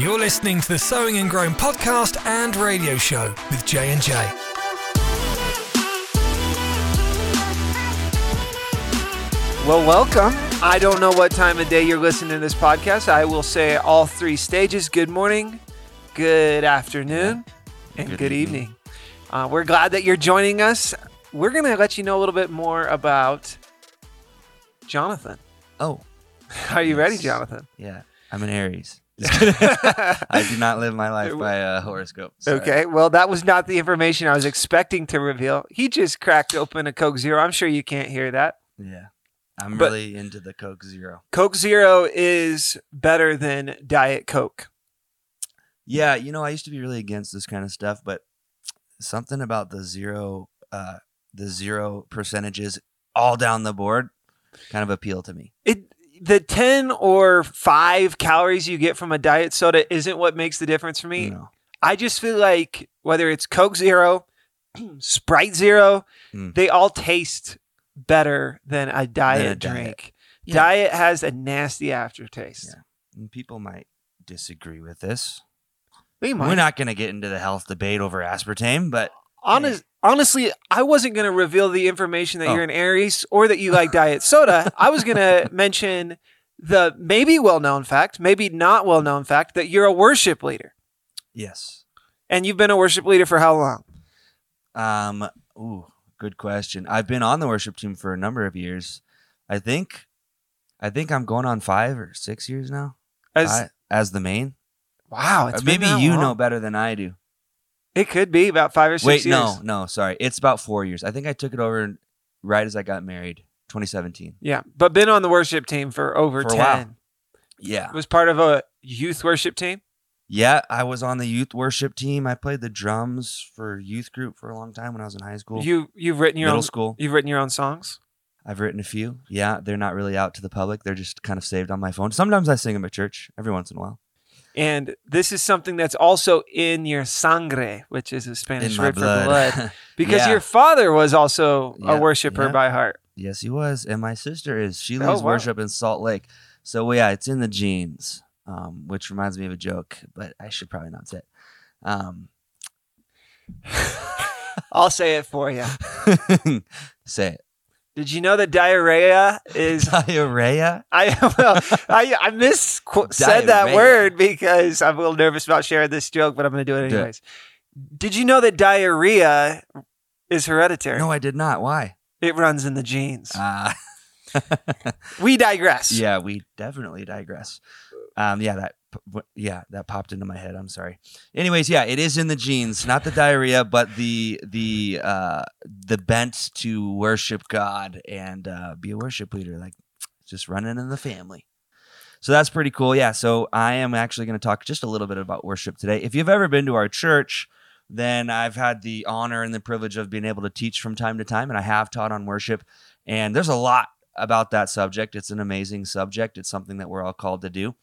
You're listening to the Sowing and Growing podcast and radio show with J and J. Well, welcome. I don't know what time of day you're listening to this podcast. I will say all three stages good morning, good afternoon, and good, Good evening. evening. Uh, we're glad that you're joining us. We're going to let you know a little bit more about Jonathan. Oh, Are you ready, Jonathan? yeah. I'm an Aries. I do not live my life by a horoscope. Sorry. Okay, well, that was not the information I was expecting to reveal. He just cracked open a Coke Zero. I'm sure you can't hear that. Yeah. I'm But- really into the Coke Zero. Coke Zero is better than Diet Coke. Yeah, you know, I used to be really against this kind of stuff, but something about the zero, uh, the zero percentages all down the board kind of appeal to me. it the 10 or 5 calories you get from a diet soda isn't what makes the difference for me. You know, I just feel like whether it's Coke Zero, Sprite Zero, Mm. they all taste better than a diet diet. drink. Yeah. Diet has a nasty aftertaste. Yeah. and people might disagree with this. We might. We're not going to get into the health debate over aspartame, but Honest, honestly, I wasn't going to reveal the information that Oh. you're an Aries or that you like diet soda. I was going to mention the maybe well-known fact, maybe not well-known fact that you're a worship leader. yes. And you've been a worship leader for how long? Um, ooh, good question. I've been on the worship team for a number of years. I think, I think I'm going on five or six years now As I- as the main. wow, been Maybe you long. know better than I do. It could be about five or six Wait, years. no, no, sorry. It's about four years. I think I took it over right as I got married, 2017. Yeah, but been on the worship team for over For a ten. while. Yeah, Was part of a youth worship team. yeah. I was on the youth worship team. I played the drums for youth group for a long time when I was in high school, You you've written your middle own school. you've written your own songs. I've written a few. Yeah, they're not really out to the public. They're just kind of saved on my phone. Sometimes I sing them at church every once in a while. And this is something that's also in your sangre, which is a Spanish word blood. for blood. Because Yeah. your father was also Yeah, a worshiper yeah. by heart. Yes, he was, and my sister is. She Oh, leads wow. worship in Salt Lake. So yeah, it's in the genes. Um, which reminds me of a joke, but I should probably not say it. Um, I'll say it for you. say it. Did you know that diarrhea is Diarrhea. I well, I I miss said that word because I'm a little nervous about sharing this joke, but I'm going to do it anyways. Did you know that diarrhea is hereditary? No, I did not. Why? it runs in the genes. Uh, we digress. yeah, we definitely digress. Um, yeah, that yeah that popped into my head. I'm sorry. Anyways, yeah, it is in the genes, not the diarrhea, but the the uh, the bent to worship God and uh, be a worship leader, like just running in the family. So that's pretty cool. Yeah. So I am actually going to talk just a little bit about worship today. If you've ever been to our church, then I've had the honor and the privilege of being able to teach from time to time, and I have taught on worship. And there's a lot about that subject. It's an amazing subject. It's something that we're all called to do.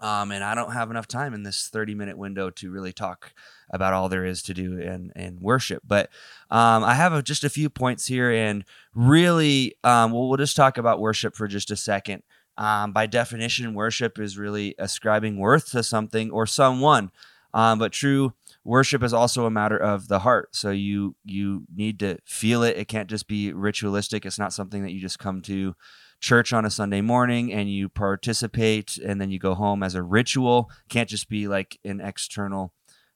Um, and I don't have enough time in this 30 minute window to really talk about all there is to do in, in worship. But um, I have a, just a few points here, and really, um, well, we'll just talk about worship for just a second. Um, by definition, worship is really ascribing worth to something or someone. Um, but true worship is also a matter of the heart. So you you need to feel it. It can't just be ritualistic. It's not something that you just come to church on a Sunday morning and you participate and then you go home as a ritual. Can't just be like an external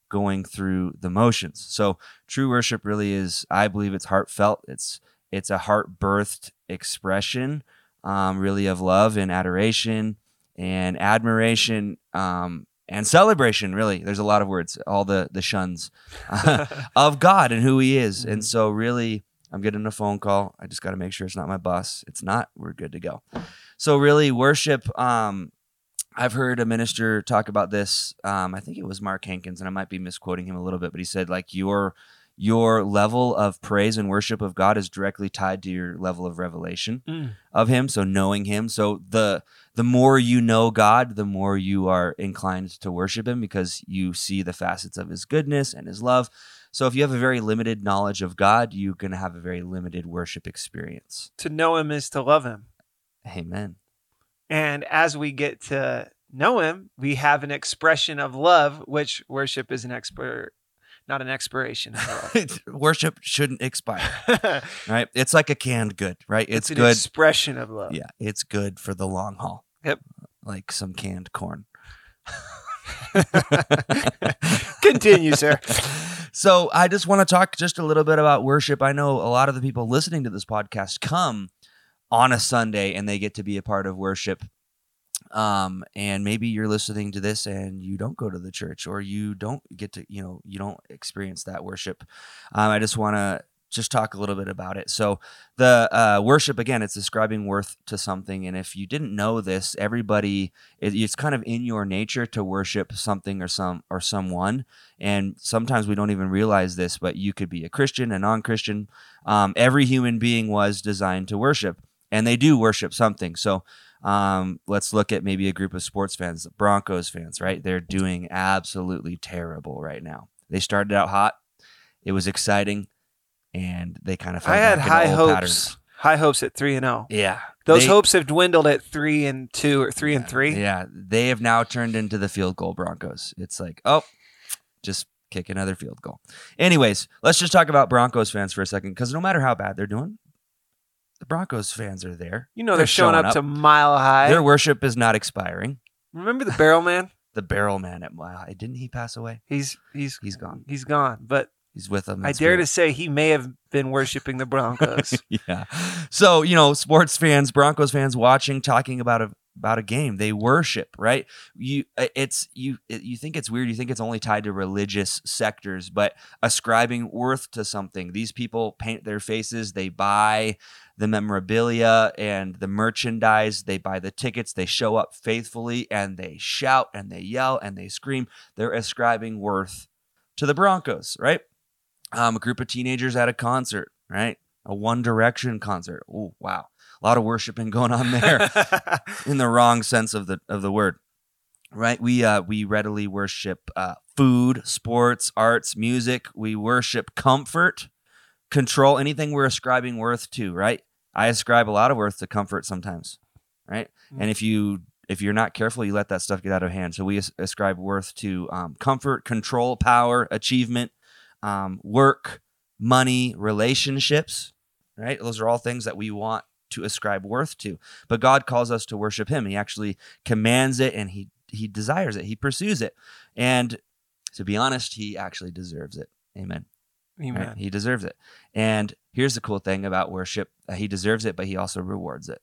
going through the motions. So true worship really is, I believe it's heartfelt. It's it's a heart birthed expression, um, really of love and adoration and admiration um, and celebration. Really, there's a lot of words, all the the shuns of God and who He is. And so, really, I'm getting a phone call. I just got to make sure it's not my boss. It's not. We're good to go. So, really, worship. Um, I've heard a minister talk about this. Um, I think it was Mark Hankins, and I might be misquoting him a little bit, but he said like your your level of praise and worship of God is directly tied to your level of revelation Mm. of Him. So knowing Him. So the the more you know God, the more you are inclined to worship Him because you see the facets of His goodness and His love. So if you have a very limited knowledge of God, you're going to have a very limited worship experience. To know him is to love him. Amen. And as we get to know Him, we have an expression of love, which worship is an expert, not an expiration. Worship shouldn't expire, right? It's like a canned good, right? It's, it's an good. expression of love. Yeah, it's good for the long haul. Yep. Like some canned corn. Continue, sir. So I just want to talk just a little bit about worship. I know a lot of the people listening to this podcast come on a Sunday and they get to be a part of worship. Um, and maybe you're listening to this and you don't go to the church or you don't get to, you know, you don't experience that worship. Um, I just want to just talk a little bit about it. So the uh, worship again, it's ascribing worth to something, and if you didn't know this, everybody it, it's kind of in your nature to worship something or some or someone, and sometimes we don't even realize this, but you could be a Christian, a non-Christian. Um, every human being was designed to worship, and they do worship something. So. Um, let's look at maybe a group of sports fans, Broncos fans, right? They're doing absolutely terrible right now. They started out hot. It was exciting and they kind of. I had high hopes. High hopes at three and zero. Yeah, those they, hopes have dwindled at three and two or three yeah, and three. Yeah, they have now turned into the field goal Broncos. It's like, oh, just kick another field goal. Anyways, let's just talk about Broncos fans for a second, because no matter how bad they're doing, the Broncos fans are there. You know they're, they're showing, showing up, up, to Mile High. Their worship is not expiring. Remember the Barrel Man? the Barrel Man at Mile High. Didn't he pass away? He's he's he's gone. He's gone. But He's with them. I dare to say he may have been worshiping the Broncos. yeah. So you know, sports fans, Broncos fans, watching, talking about a about a game, they worship, right? You, uh, it's you. You think it's weird. You think it's only tied to religious sectors, but ascribing worth to something. These people paint their faces. They buy the memorabilia and the merchandise. They buy the tickets. They show up faithfully and they shout and they yell and they scream. They're ascribing worth to the Broncos, right? Um, a group of teenagers at a concert, right? A One Direction concert. Oh, wow. A lot of worshiping going on there in the wrong sense of the of the word. Right? We uh we readily worship uh food, sports, arts, music. We worship comfort, control, anything we're ascribing worth to, right? I ascribe a lot of worth to comfort sometimes, right? Mm-hmm. And if you if you're not careful, you let that stuff get out of hand. So we ascribe worth to um, comfort, control, power, achievement, um, work, money, relationships, right? Those are all things that we want to ascribe worth to. But God calls us to worship Him. He actually commands it and He He desires it. He pursues it. And to be honest, He actually deserves it. Amen. Amen. Right? He deserves it. And here's the cool thing about worship: uh, He deserves it, but He also rewards it.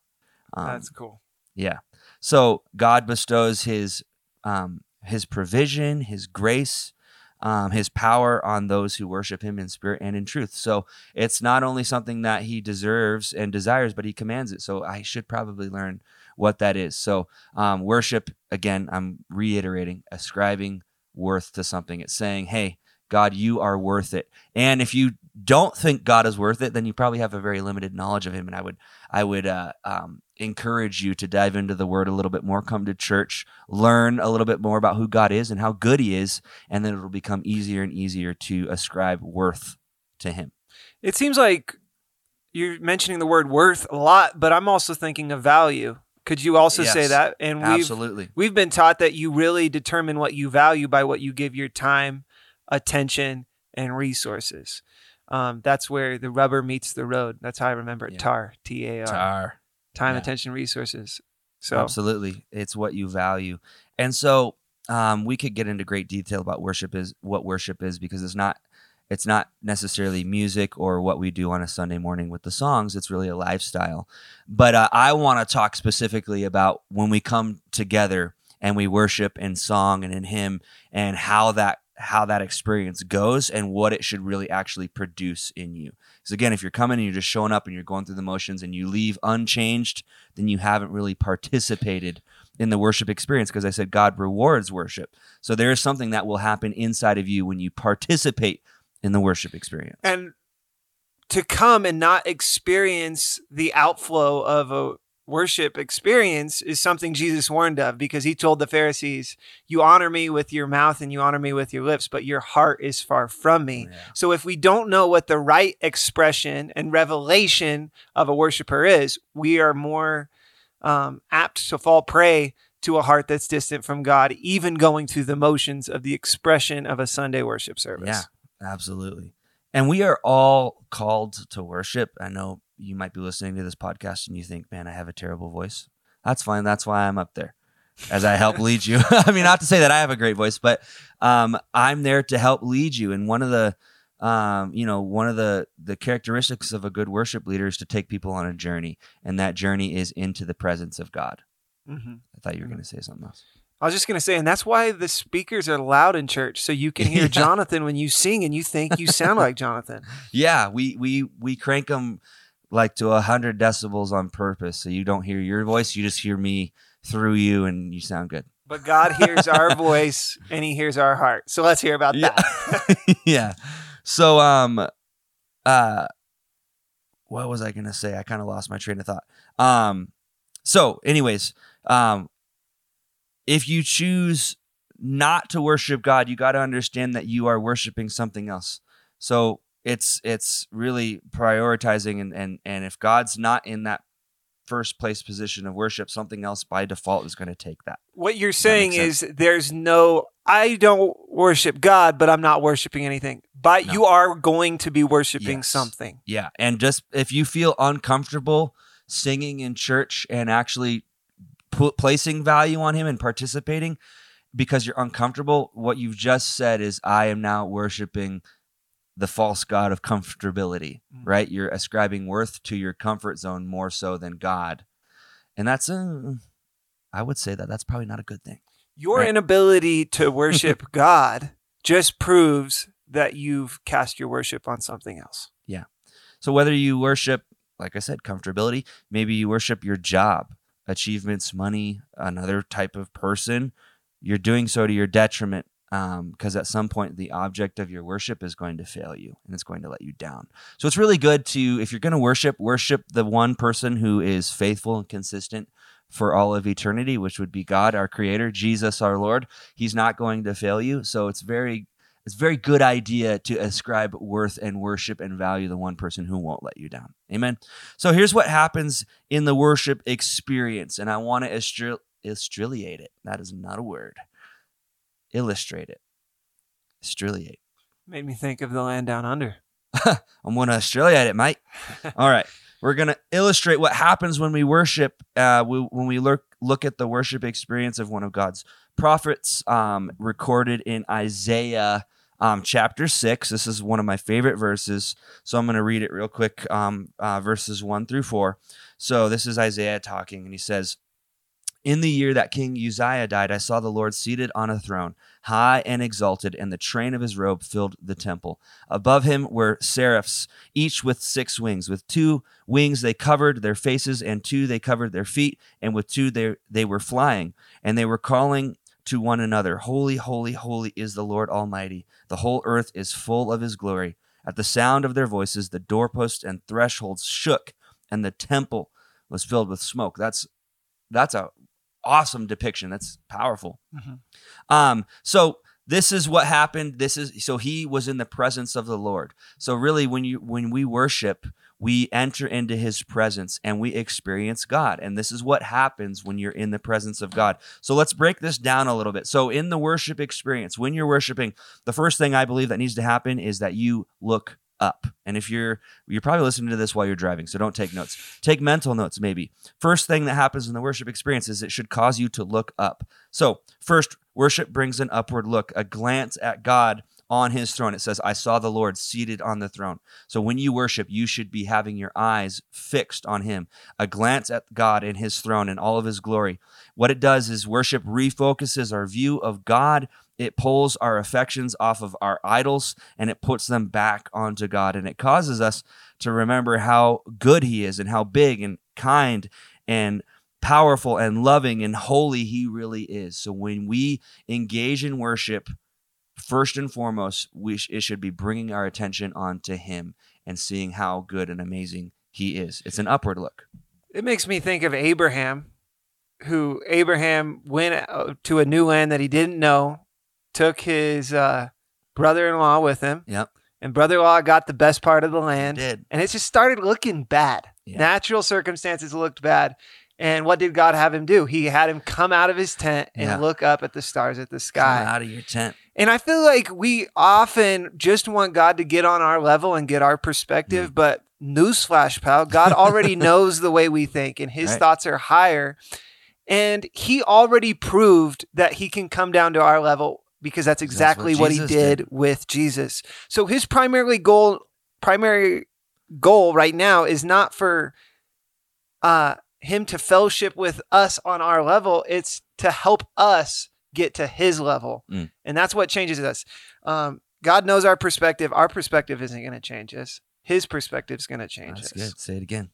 Um, That's cool. Yeah. So God bestows His um, His provision, His grace, um, his power on those who worship him in spirit and in truth. So it's not only something that he deserves and desires, but he commands it. So I should probably learn what that is. So um, worship, again, I'm reiterating, ascribing worth to something. It's saying, hey, God, you are worth it. And if you don't think God is worth it, then you probably have a very limited knowledge of Him. And I would, I would uh, um, encourage you to dive into the Word a little bit more, come to church, learn a little bit more about who God is and how good He is, and then it'll become easier and easier to ascribe worth to Him. It seems like you're mentioning the word worth a lot, but I'm also thinking of value. Could you also yes, say that? And we've, absolutely, we've been taught that you really determine what you value by what you give your time, attention, and resources. Um, that's where the rubber meets the road. That's how I remember it. Yeah. TAR, T A R. TAR. Time, yeah. attention, resources. So absolutely, it's what you value, and so um, we could get into great detail about worship is what worship is because it's not it's not necessarily music or what we do on a Sunday morning with the songs. It's really a lifestyle. But uh, I want to talk specifically about when we come together and we worship in song and in hymn and how that how that experience goes and what it should really actually produce in you. Because again, if you're coming and you're just showing up and you're going through the motions and you leave unchanged, then you haven't really participated in the worship experience. Because I said God rewards worship. So there is something that will happen inside of you when you participate in the worship experience. And to come and not experience the outflow of a worship experience is something Jesus warned of because he told the Pharisees, You honor me with your mouth and you honor me with your lips, but your heart is far from me. Yeah. So if we don't know what the right expression and revelation of a worshiper is, we are more um, apt to fall prey to a heart that's distant from God, even going through the motions of the expression of a Sunday worship service. Yeah, absolutely. And we are all called to worship. I know you might be listening to this podcast and you think, man, I have a terrible voice. That's fine. That's why I'm up there as I help lead you. I mean, not to say that I have a great voice, but um, I'm there to help lead you. And one of the, um, you know, one of the the characteristics of a good worship leader is to take people on a journey, and that journey is into the presence of God. hmm I thought you were going to say something else. I was just going to say, and that's why the speakers are loud in church, so you can hear Yeah. Jonathan when you sing, and you think you sound like Jonathan. Yeah, we we we crank them like to a hundred decibels on purpose, so you don't hear your voice, you just hear me through you, and you sound good. But God hears our voice, and He hears our heart. So let's hear about Yeah. that. yeah. So um, uh, what was I gonna say? I kind of lost my train of thought. Um, so anyways, um, if you choose not to worship God, you got to understand that you are worshiping something else. So it's it's really prioritizing and and and if God's not in that first place position of worship, something else by default is going to take that. What you're saying is there's no, I don't worship God, but I'm not worshiping anything. But No. you are going to be worshiping Yes. something. Yeah, and just if you feel uncomfortable singing in church and actually placing value on him and participating because you're uncomfortable, what you've just said is I am now worshiping the false god of comfortability, Mm. right? You're ascribing worth to your comfort zone more so than God. And that's uh, I would say that that's probably not a good thing. Your Right. inability to worship God just proves that you've cast your worship on something else. Yeah. So whether you worship, like I said, comfortability, maybe you worship your job, achievements, money, another type of person, you're doing so to your detriment Um, because at some point the object of your worship is going to fail you and it's going to let you down. So it's really good to, if you're going to worship, worship the one person who is faithful and consistent for all of eternity, which would be God, our creator, Jesus, our Lord. He's not going to fail you. So it's very it's very good idea to ascribe worth and worship and value the one person who won't let you down. Amen. So here's what happens in the worship experience, and I want to estril- estriliate it. That is not a word. Illustrate it. Estriliate. Made me think of the land down under. I'm going to estriliate it, mate. All right. We're going to illustrate what happens when we worship, uh, we, when we look, look at the worship experience of one of God's prophets um, recorded in Isaiah um, chapter 6. This is one of my favorite verses. So I'm going to read it real quick um, uh, verses 1 through 4. So this is Isaiah talking, and he says, in the year that King Uzziah died, I saw the Lord seated on a throne, high and exalted, and the train of his robe filled the temple. Above him were seraphs, each with six wings. With two wings they covered their faces, and two they covered their feet, and with two they, they were flying. And they were calling to one another, Holy, holy, holy is the Lord Almighty. The whole earth is full of his glory. At the sound of their voices, the doorposts and thresholds shook, and the temple was filled with smoke. That's that's a awesome depiction. That's powerful. Mhm. Um, so this is what happened. This is so he was in the presence of the Lord. So really, when you when we worship, we enter into His presence and we experience God. And this is what happens when you're in the presence of God. So let's break this down a little bit. So in the worship experience, when you're worshiping, the first thing I believe that needs to happen is that you look up. And if you're you're probably listening to this while you're driving, so don't take notes. Take mental notes maybe. First thing that happens in the worship experience is it should cause you to look up. So, first, worship brings an upward look, a glance at God on his throne. It says, I saw the Lord seated on the throne. So, when you worship, you should be having your eyes fixed on him, a glance at God and his throne and all of his glory. What it does is worship refocuses our view of God. It pulls our affections off of our idols and it puts them back onto God. And it causes us to remember how good he is and how big and kind and powerful and loving and holy he really is. So when we engage in worship, first and foremost, we sh- it should be bringing our attention onto him and seeing how good and amazing he is. It's an upward look. It makes me think of Abraham, who Abraham went uh, to a new land that he didn't know, took his uh, brother-in-law with him, Yep. and brother-in-law got the best part of the land, Did. and it just started looking bad. Yeah. Natural circumstances looked bad, And what did God have him do? He had him come out of his tent and Yeah. look up at the stars at the Come sky. out of your tent. And I feel like we often just want God to get on our level and get our Mm. perspective, but newsflash, pal, God already knows the way we think and his Right. thoughts are higher. And he already proved that he can come down to our level because that's That's what exactly what, he did, did. with Jesus. So his primary goal primary goal right now is not for uh him to fellowship with us on our level, it's to help us get to his level. Mm. And that's what changes us. Um, God knows our perspective. Our perspective isn't going to change us. His perspective is going to change That's us. good. Say it again.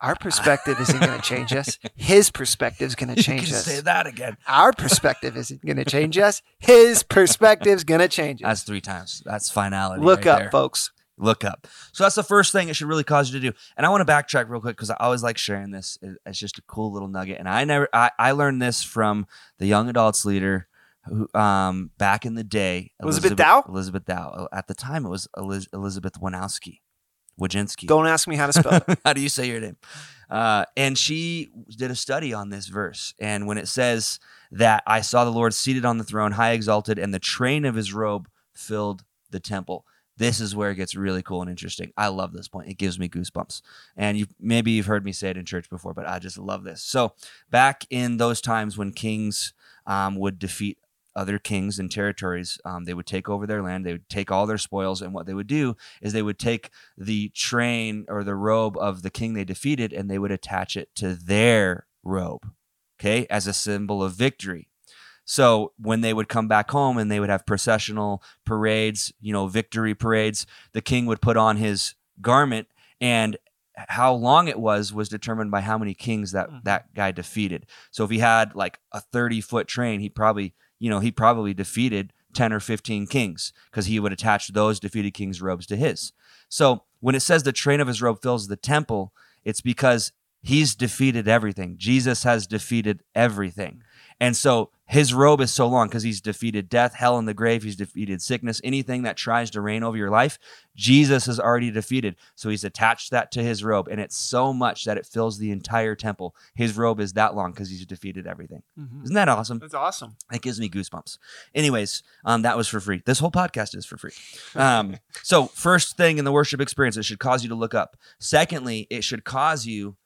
Our perspective isn't going to change us. His perspective is going to change can us. say that again. Our perspective isn't going to change us. His perspective is going to change us. That's three times. That's finality. Look right up, there. folks. Look up. So that's the first thing it should really cause you to do. And I want to backtrack real quick because I always like sharing this. It's just a cool little nugget. And I never, I, I learned this from the young adults leader, who, um, back in the day, Elizabeth Dow? Elizabeth Dow. At the time, it was Eliz- Elizabeth Wanowski, Wojcinski. Don't ask me how to spell it. How do you say your name? Uh, and she did a study on this verse. And when it says that I saw the Lord seated on the throne, high exalted, and the train of his robe filled the temple. This is where it gets really cool and interesting. I love this point. It gives me goosebumps. And you maybe you've heard me say it in church before, but I just love this. So back in those times when kings um, would defeat other kings and territories, um, they would take over their land. They would take all their spoils, and what they would do is they would take the train or the robe of the king they defeated and they would attach it to their robe, okay, as a symbol of victory. So when they would come back home and they would have processional parades, you know, victory parades, the king would put on his garment and how long it was was determined by how many kings that Mhm. that guy defeated. So if he had like a 30 foot train, he probably, you know, he probably defeated 10 or 15 kings because he would attach those defeated kings' robes to his. So when it says the train of his robe fills the temple, it's because he's defeated everything. Jesus has defeated everything. And so his robe is so long because he's defeated death, hell, and the grave. He's defeated sickness, anything that tries to reign over your life. Jesus has already defeated. So he's attached that to his robe. And it's so much that it fills the entire temple. His robe is that long because he's defeated everything. Isn't that awesome? That's awesome. That gives me goosebumps. Anyways, um, that was for free. This whole podcast is for free. Um, so first thing in the worship experience, it should cause you to look up. Secondly, it should cause you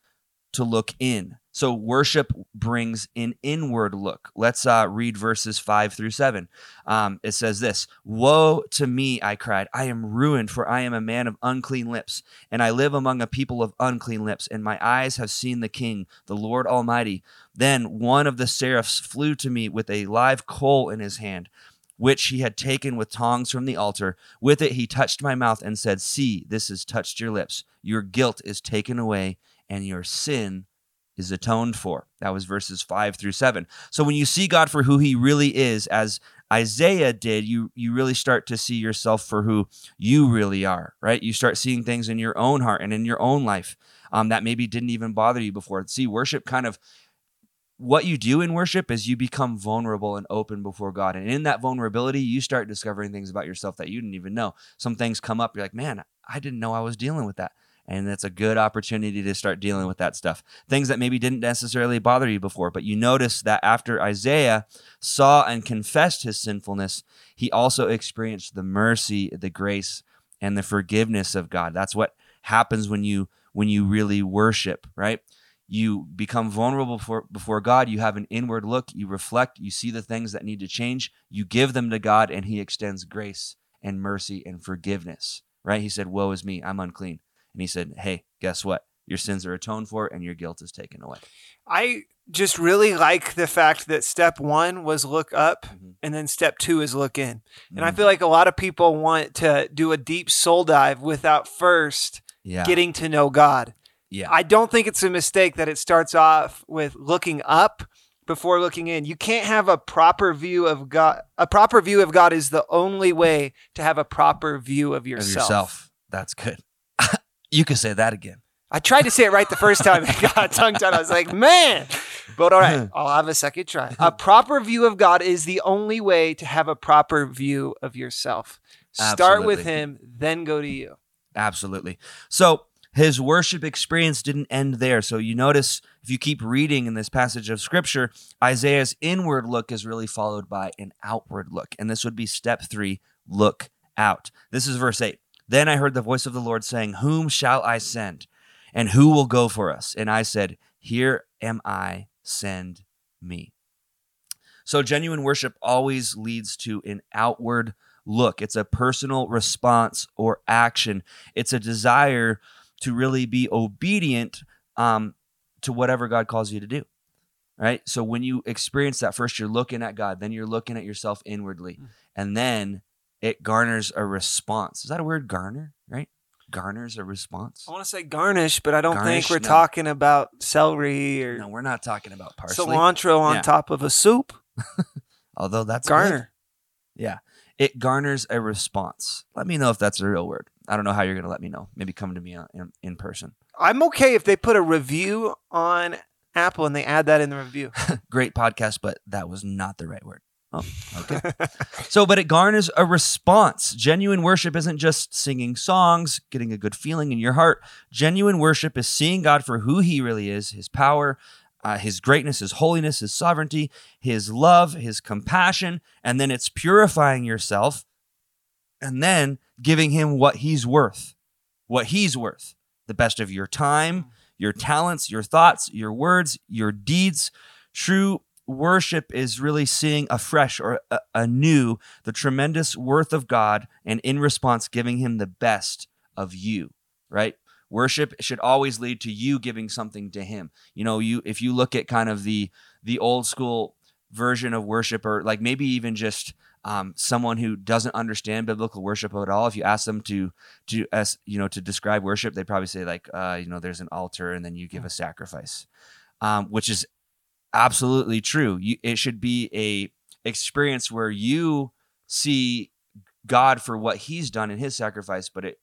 to look in. So worship brings an inward look. Let's uh, read verses five through seven. Um, it says this: "Woe to me!" I cried. "I am ruined, for I am a man of unclean lips, and I live among a people of unclean lips. And my eyes have seen the King, the Lord Almighty." Then one of the seraphs flew to me with a live coal in his hand, which he had taken with tongs from the altar. With it he touched my mouth and said, See, this has touched your lips. Your guilt is taken away, and your sin is atoned for. That was verses five through seven. So when you see God for who he really is, as Isaiah did, you you really start to see yourself for who you really are, right? You start seeing things in your own heart and in your own life um, that maybe didn't even bother you before. See, worship kind of what you do in worship is you become vulnerable and open before God. And in that vulnerability, you start discovering things about yourself that you didn't even know. Some things come up, you're like, man, I didn't know I was dealing with that. And that's a good opportunity to start dealing with that stuff. Things that maybe didn't necessarily bother you before, but you notice that after Isaiah saw and confessed his sinfulness, he also experienced the mercy, the grace, and the forgiveness of God. That's what happens when you when you really worship, right? you become vulnerable before, before God. You have an inward look. You reflect. You see the things that need to change. You give them to God, and He extends grace and mercy and forgiveness. Right? He said, "Woe is me! I'm unclean." And He said, "Hey, guess what? Your sins are atoned for, and your guilt is taken away." I just really like the fact that step one was look up Mhm. and then step two is look in. And I Mm, feel like a lot of people want to do a deep soul dive without first yeah, getting to know God. yeah, I don't think it's a mistake that it starts off with looking up before looking in. You can't have a proper view of God. A proper view of God is the only way to have a proper view of of yourself. yourself. That's good. you could say that again. I tried to say it right the first time. I got tongue tied. I was like, man. But all right, I'll have a second try. A proper view of God is the only way to have a proper view of yourself. Start with Him, then go to you. Absolutely. So his worship experience didn't end there. So you notice if you keep reading in this passage of scripture, Isaiah's inward look is really followed by an outward look. And this would be step three look out. This is verse eight. Then I heard the voice of the Lord saying, Whom shall I send? And who will go for us? And I said, Here am I, send me. So genuine worship always leads to an outward look. It's a personal response or action. It's a desire to really be obedient um, to whatever God calls you to do. Right. So when you experience that, first you're looking at God, then you're looking at yourself inwardly, mm. and then it garners a response. Is that a word, garner? Right? Garners a response. I want to say garnish, but I don't Garnish? think we're No. talking about celery or No, we're not talking about parsley. cilantro on Yeah. top of a soup. Although that's good. Garner. Yeah. It garners a response. Let me know if that's a real word. I don't know how you're going to let me know. Maybe come to me uh, in, in person. I'm okay if they put a review on Apple and they add that in the review. Great podcast, but that was not the right word. Oh, okay. so, but it garners a response. Genuine worship isn't just singing songs, getting a good feeling in your heart. Genuine worship is seeing God for who he really is, his power, uh, his greatness, his holiness, his sovereignty, his love, his compassion, and then it's purifying yourself and then giving him what he's worth. What he's worth. The best of your time, your talents, your thoughts, your words, your deeds. True worship is really seeing afresh or a- anew the tremendous worth of God and in response giving him the best of you, right? Worship should always lead to you giving something to him. You know, you if you look at kind of the the old school version of worship or like maybe even just um, someone who doesn't understand biblical worship at all if you ask them to to as you know to describe worship they probably say like uh, you know there's an altar and then you give a sacrifice um, which is absolutely true. You, it should be a experience where you see god for what he's done in his sacrifice but it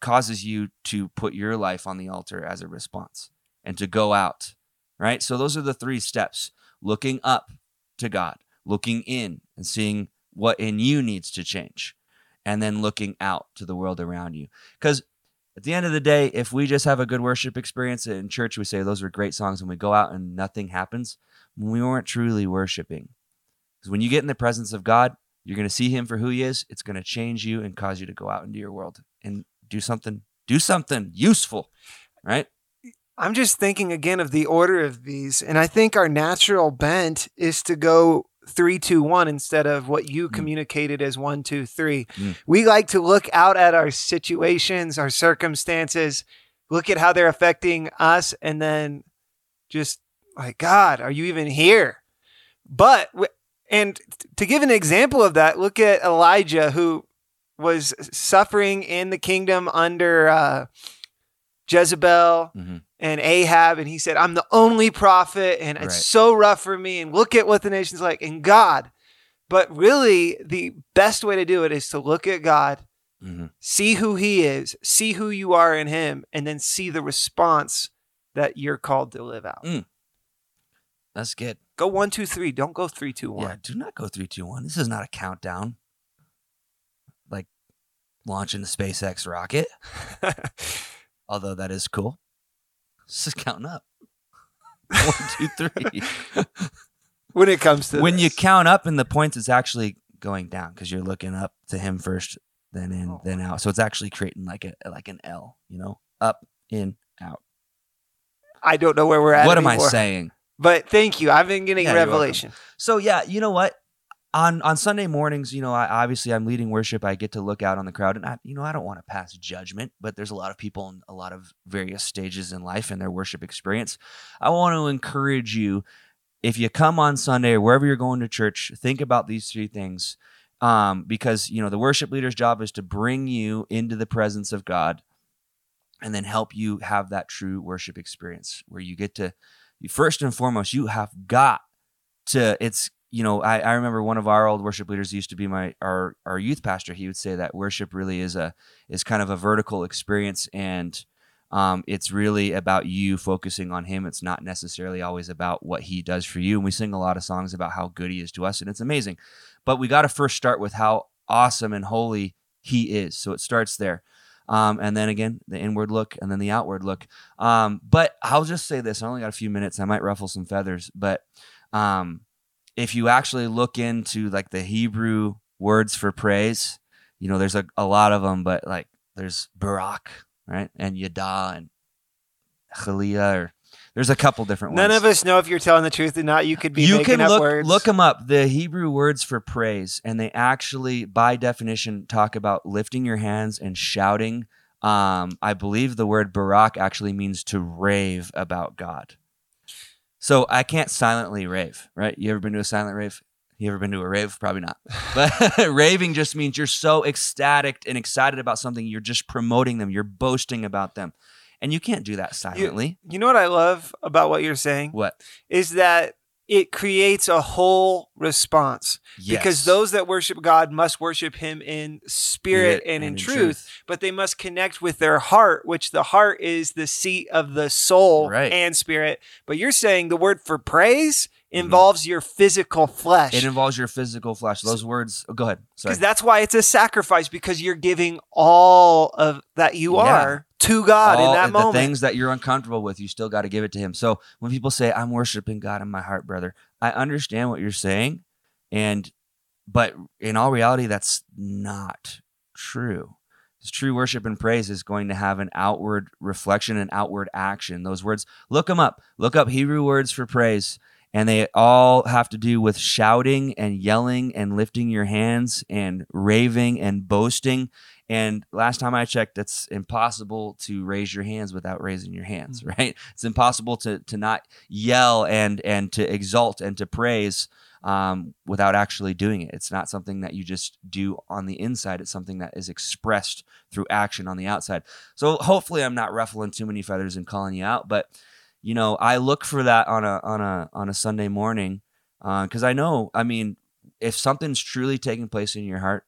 causes you to put your life on the altar as a response and to go out right? So those are the three steps looking up to god looking in and seeing what in you needs to change and then looking out to the world around you. Because at the end of the day if we just have a good worship experience in church we say those were great songs and we go out and nothing happens we weren't truly worshiping. Because when you get in the presence of god you're going to see him for who he is it's going to change you and cause you to go out into your world and do something do something useful right? I'm just thinking again of the order of these, and I think our natural bent is to go three, two, one instead of what you Mm. communicated as one, two, three. Mm. We like to look out at our situations, our circumstances, look at how they're affecting us, and then just like, God, are you even here? But, and to give an example of that, look at Elijah, who was suffering in the kingdom under uh, Jezebel mm-hmm. and Ahab, and he said, I'm the only prophet, and it's so rough for me. And look at what the nation's like, and God. But really, the best way to do it is to look at God, Mm-hmm. see who He is, see who you are in Him, and then see the response that you're called to live out. Mm. that's good Go one, two, three. Don't go three, two, one. yeah do not go three two one this is not a countdown like launching the spacex rocket although that is cool. This is counting up. One, two, three. when it comes to when you count up in the points, it's actually going down because you're looking up to him first, then in, Oh. then out. So it's actually creating like a like an L, you know, up, in, out. I don't know where we're at. What am I saying? But thank you. I've been getting Yeah, revelation. So yeah, you know what? On on Sunday mornings, you know, I obviously I'm leading worship. I get to look out on the crowd, and I, you know, I don't want to pass judgment, but there's a lot of people in a lot of various stages in life and their worship experience. I want to encourage you, if you come on Sunday or wherever you're going to church, think about these three things, um, because you know the worship leader's job is to bring you into the presence of God, and then help you have that true worship experience where you get to, first and foremost, you have got to it's you know I, I remember one of our old worship leaders used to be my our our youth pastor. He would say that worship really is a is kind of a vertical experience and um, it's really about you focusing on him. It's not necessarily always about what he does for you. And we sing a lot of songs about how good he is to us and it's amazing. But we got to first start with how awesome and holy he is. So it starts there. Um, and then again, the inward look and then the outward look. Um, but I'll just say this. I only got a few minutes. I might ruffle some feathers. But um, if you actually look into like the Hebrew words for praise, you know, there's a, a lot of them, but like there's Barak, right? And Yada and Chalia, or there's a couple different None ones. of us know if you're telling the truth or not. You could be you making can up look words. look them up. The Hebrew words for praise, and they actually, by definition, talk about lifting your hands and shouting. Um, I believe the word barak actually means to rave about God. So I can't silently rave, right? You ever been to a silent rave? You ever been to a rave? Probably not. But raving just means you're so ecstatic and excited about something. You're just promoting them. You're boasting about them, and you can't do that silently. You know what I love about what you're saying what? is that it creates a whole response because those that worship God must worship Him in spirit and, in, and in truth, truth. but they must connect with their heart, which the heart is the seat of the soul Right. and spirit. But you're saying the word for praise involves your physical flesh. Mm-hmm. It involves your physical flesh. Those words. Oh, go ahead. Sorry. because that's why it's a sacrifice because you're giving all of that you Yeah. are to God in All that the moment. things that you're uncomfortable with, you still got to give it to Him. So when people say, "I'm worshiping God in my heart, brother," I understand what you're saying, and but in all reality, that's not true. True worship and praise is going to have an outward reflection and outward action. Those words, look them up. Look up Hebrew words for praise, and they all have to do with shouting and yelling and lifting your hands and raving and boasting. And last time I checked, it's impossible to raise your hands without raising your hands, right? It's impossible to to not yell and and to exalt and to praise um, without actually doing it. It's not something that you just do on the inside. It's something that is expressed through action on the outside. So hopefully, I'm not ruffling too many feathers and calling you out, but you know, I look for that on a on a on a Sunday morning uh, because I know. I mean, if something's truly taking place in your heart,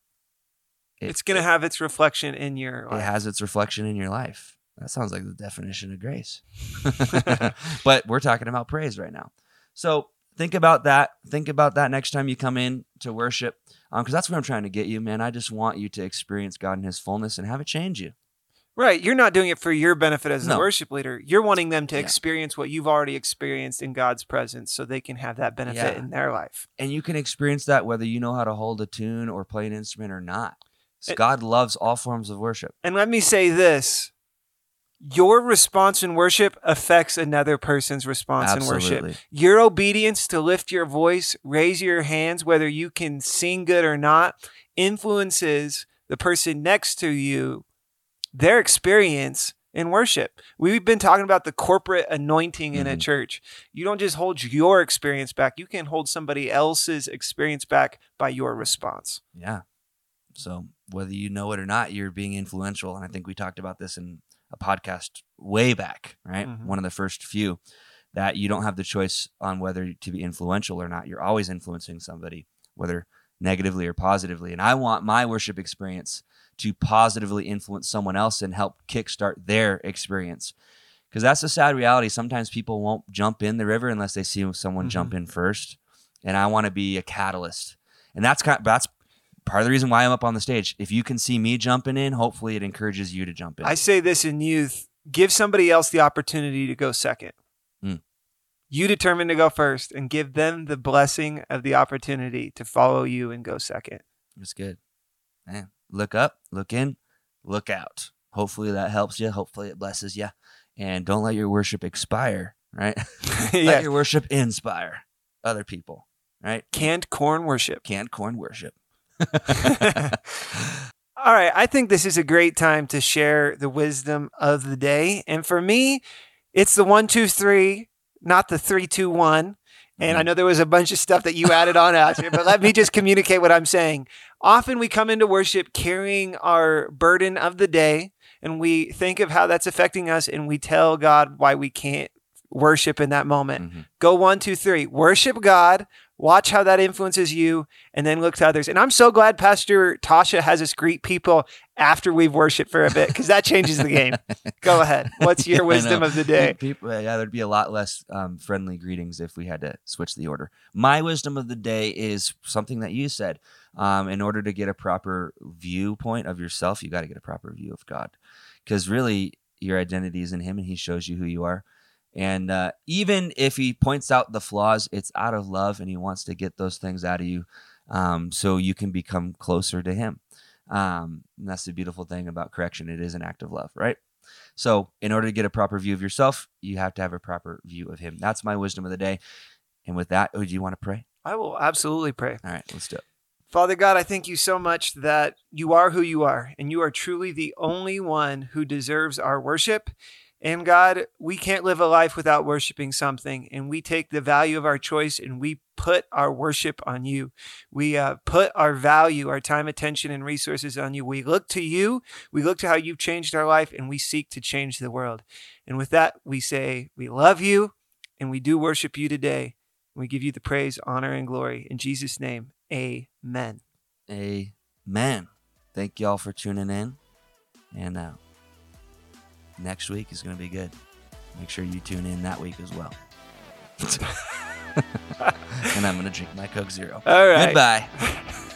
it- it's going to have its reflection in your it has its reflection in your life. That sounds like the definition of grace. but we're talking about praise right now. So think about that. Think about that next time you come in to worship, um, because that's what I'm trying to get you, man. I just want you to experience God in His fullness and have it change you. Right. You're not doing it for your benefit as a worship leader. You're wanting them to Yeah. experience what you've already experienced in God's presence so they can have that benefit Yeah. in their life. And you can experience that whether you know how to hold a tune or play an instrument or not. It- God loves all forms of worship. And let me say this your response in worship affects another person's response in worship. Your obedience to lift your voice, raise your hands, whether you can sing good or not, influences the person next to you, their experience in worship. We've been talking about the corporate anointing in a Mhm. church. You don't just hold your experience back, you can hold somebody else's experience back by your response. Yeah. So whether you know it or not, you're being influential. And I think we talked about this in a podcast way back, right? Mhm. One of the first few that you don't have the choice on whether to be influential or not. You're always influencing somebody, whether negatively or positively. And I want my worship experience to positively influence someone else and help kickstart their experience. Because that's a sad reality. Sometimes people won't jump in the river unless they see someone Mhm. jump in first. And I want to be a catalyst. And that's kind that's part of the reason why I'm up on the stage. If you can see me jumping in, hopefully it encourages you to jump in. I say this in youth give somebody else the opportunity to go second. You determine to go first and give them the blessing of the opportunity to follow you and go second. It's good. Man, look up, look in, look out. Hopefully that helps you. Hopefully it blesses you. And don't let your worship expire, right? Let your worship inspire other people, right? Canned corn worship. Canned corn worship. All right. I think this is a great time to share the wisdom of the day. And for me, it's the one, two, three, not the three, two, one. And I know there was a bunch of stuff that you added on out here, but let me just communicate what I'm saying. Often we come into worship carrying our burden of the day and we think of how that's affecting us and we tell God why we can't worship in that moment. Mhm. Go one, two, three. Worship God. Watch how that influences you, and then look to others. And I'm so glad Pastor Tasha has us greet people after we've worshiped for a bit because that changes the game. Go ahead. What's your Yeah, wisdom of the day? People, yeah, there'd be a lot less um, friendly greetings if we had to switch the order. My wisdom of the day is something that you said. Um, in order to get a proper viewpoint of yourself, you got to get a proper view of God, because really your identity is in Him, and He shows you who you are. And uh, even if He points out the flaws, it's out of love, and He wants to get those things out of you, um, so you can become closer to Him. Um, and that's the beautiful thing about correction; it is an act of love, right? So, in order to get a proper view of yourself, you have to have a proper view of Him. That's my wisdom of the day. And with that, oh, do you want to pray? I will absolutely pray. All right, let's do it. Father God, I thank you so much that you are who you are, and you are truly the only one who deserves our worship. And God, we can't live a life without worshiping something, and we take the value of our choice and we put our worship on you. We uh, put our value, our time, attention, and resources on you. We look to you, we look to how you've changed our life, and we seek to change the world. And with that, we say, We love you, and we do worship you today. We give you the praise, honor, and glory. In Jesus' name, amen. Amen. Thank y'all for tuning in. And uh, next week is going to be good. Make sure you tune in that week as well. and I'm going to drink my Coke Zero. All right. Goodbye.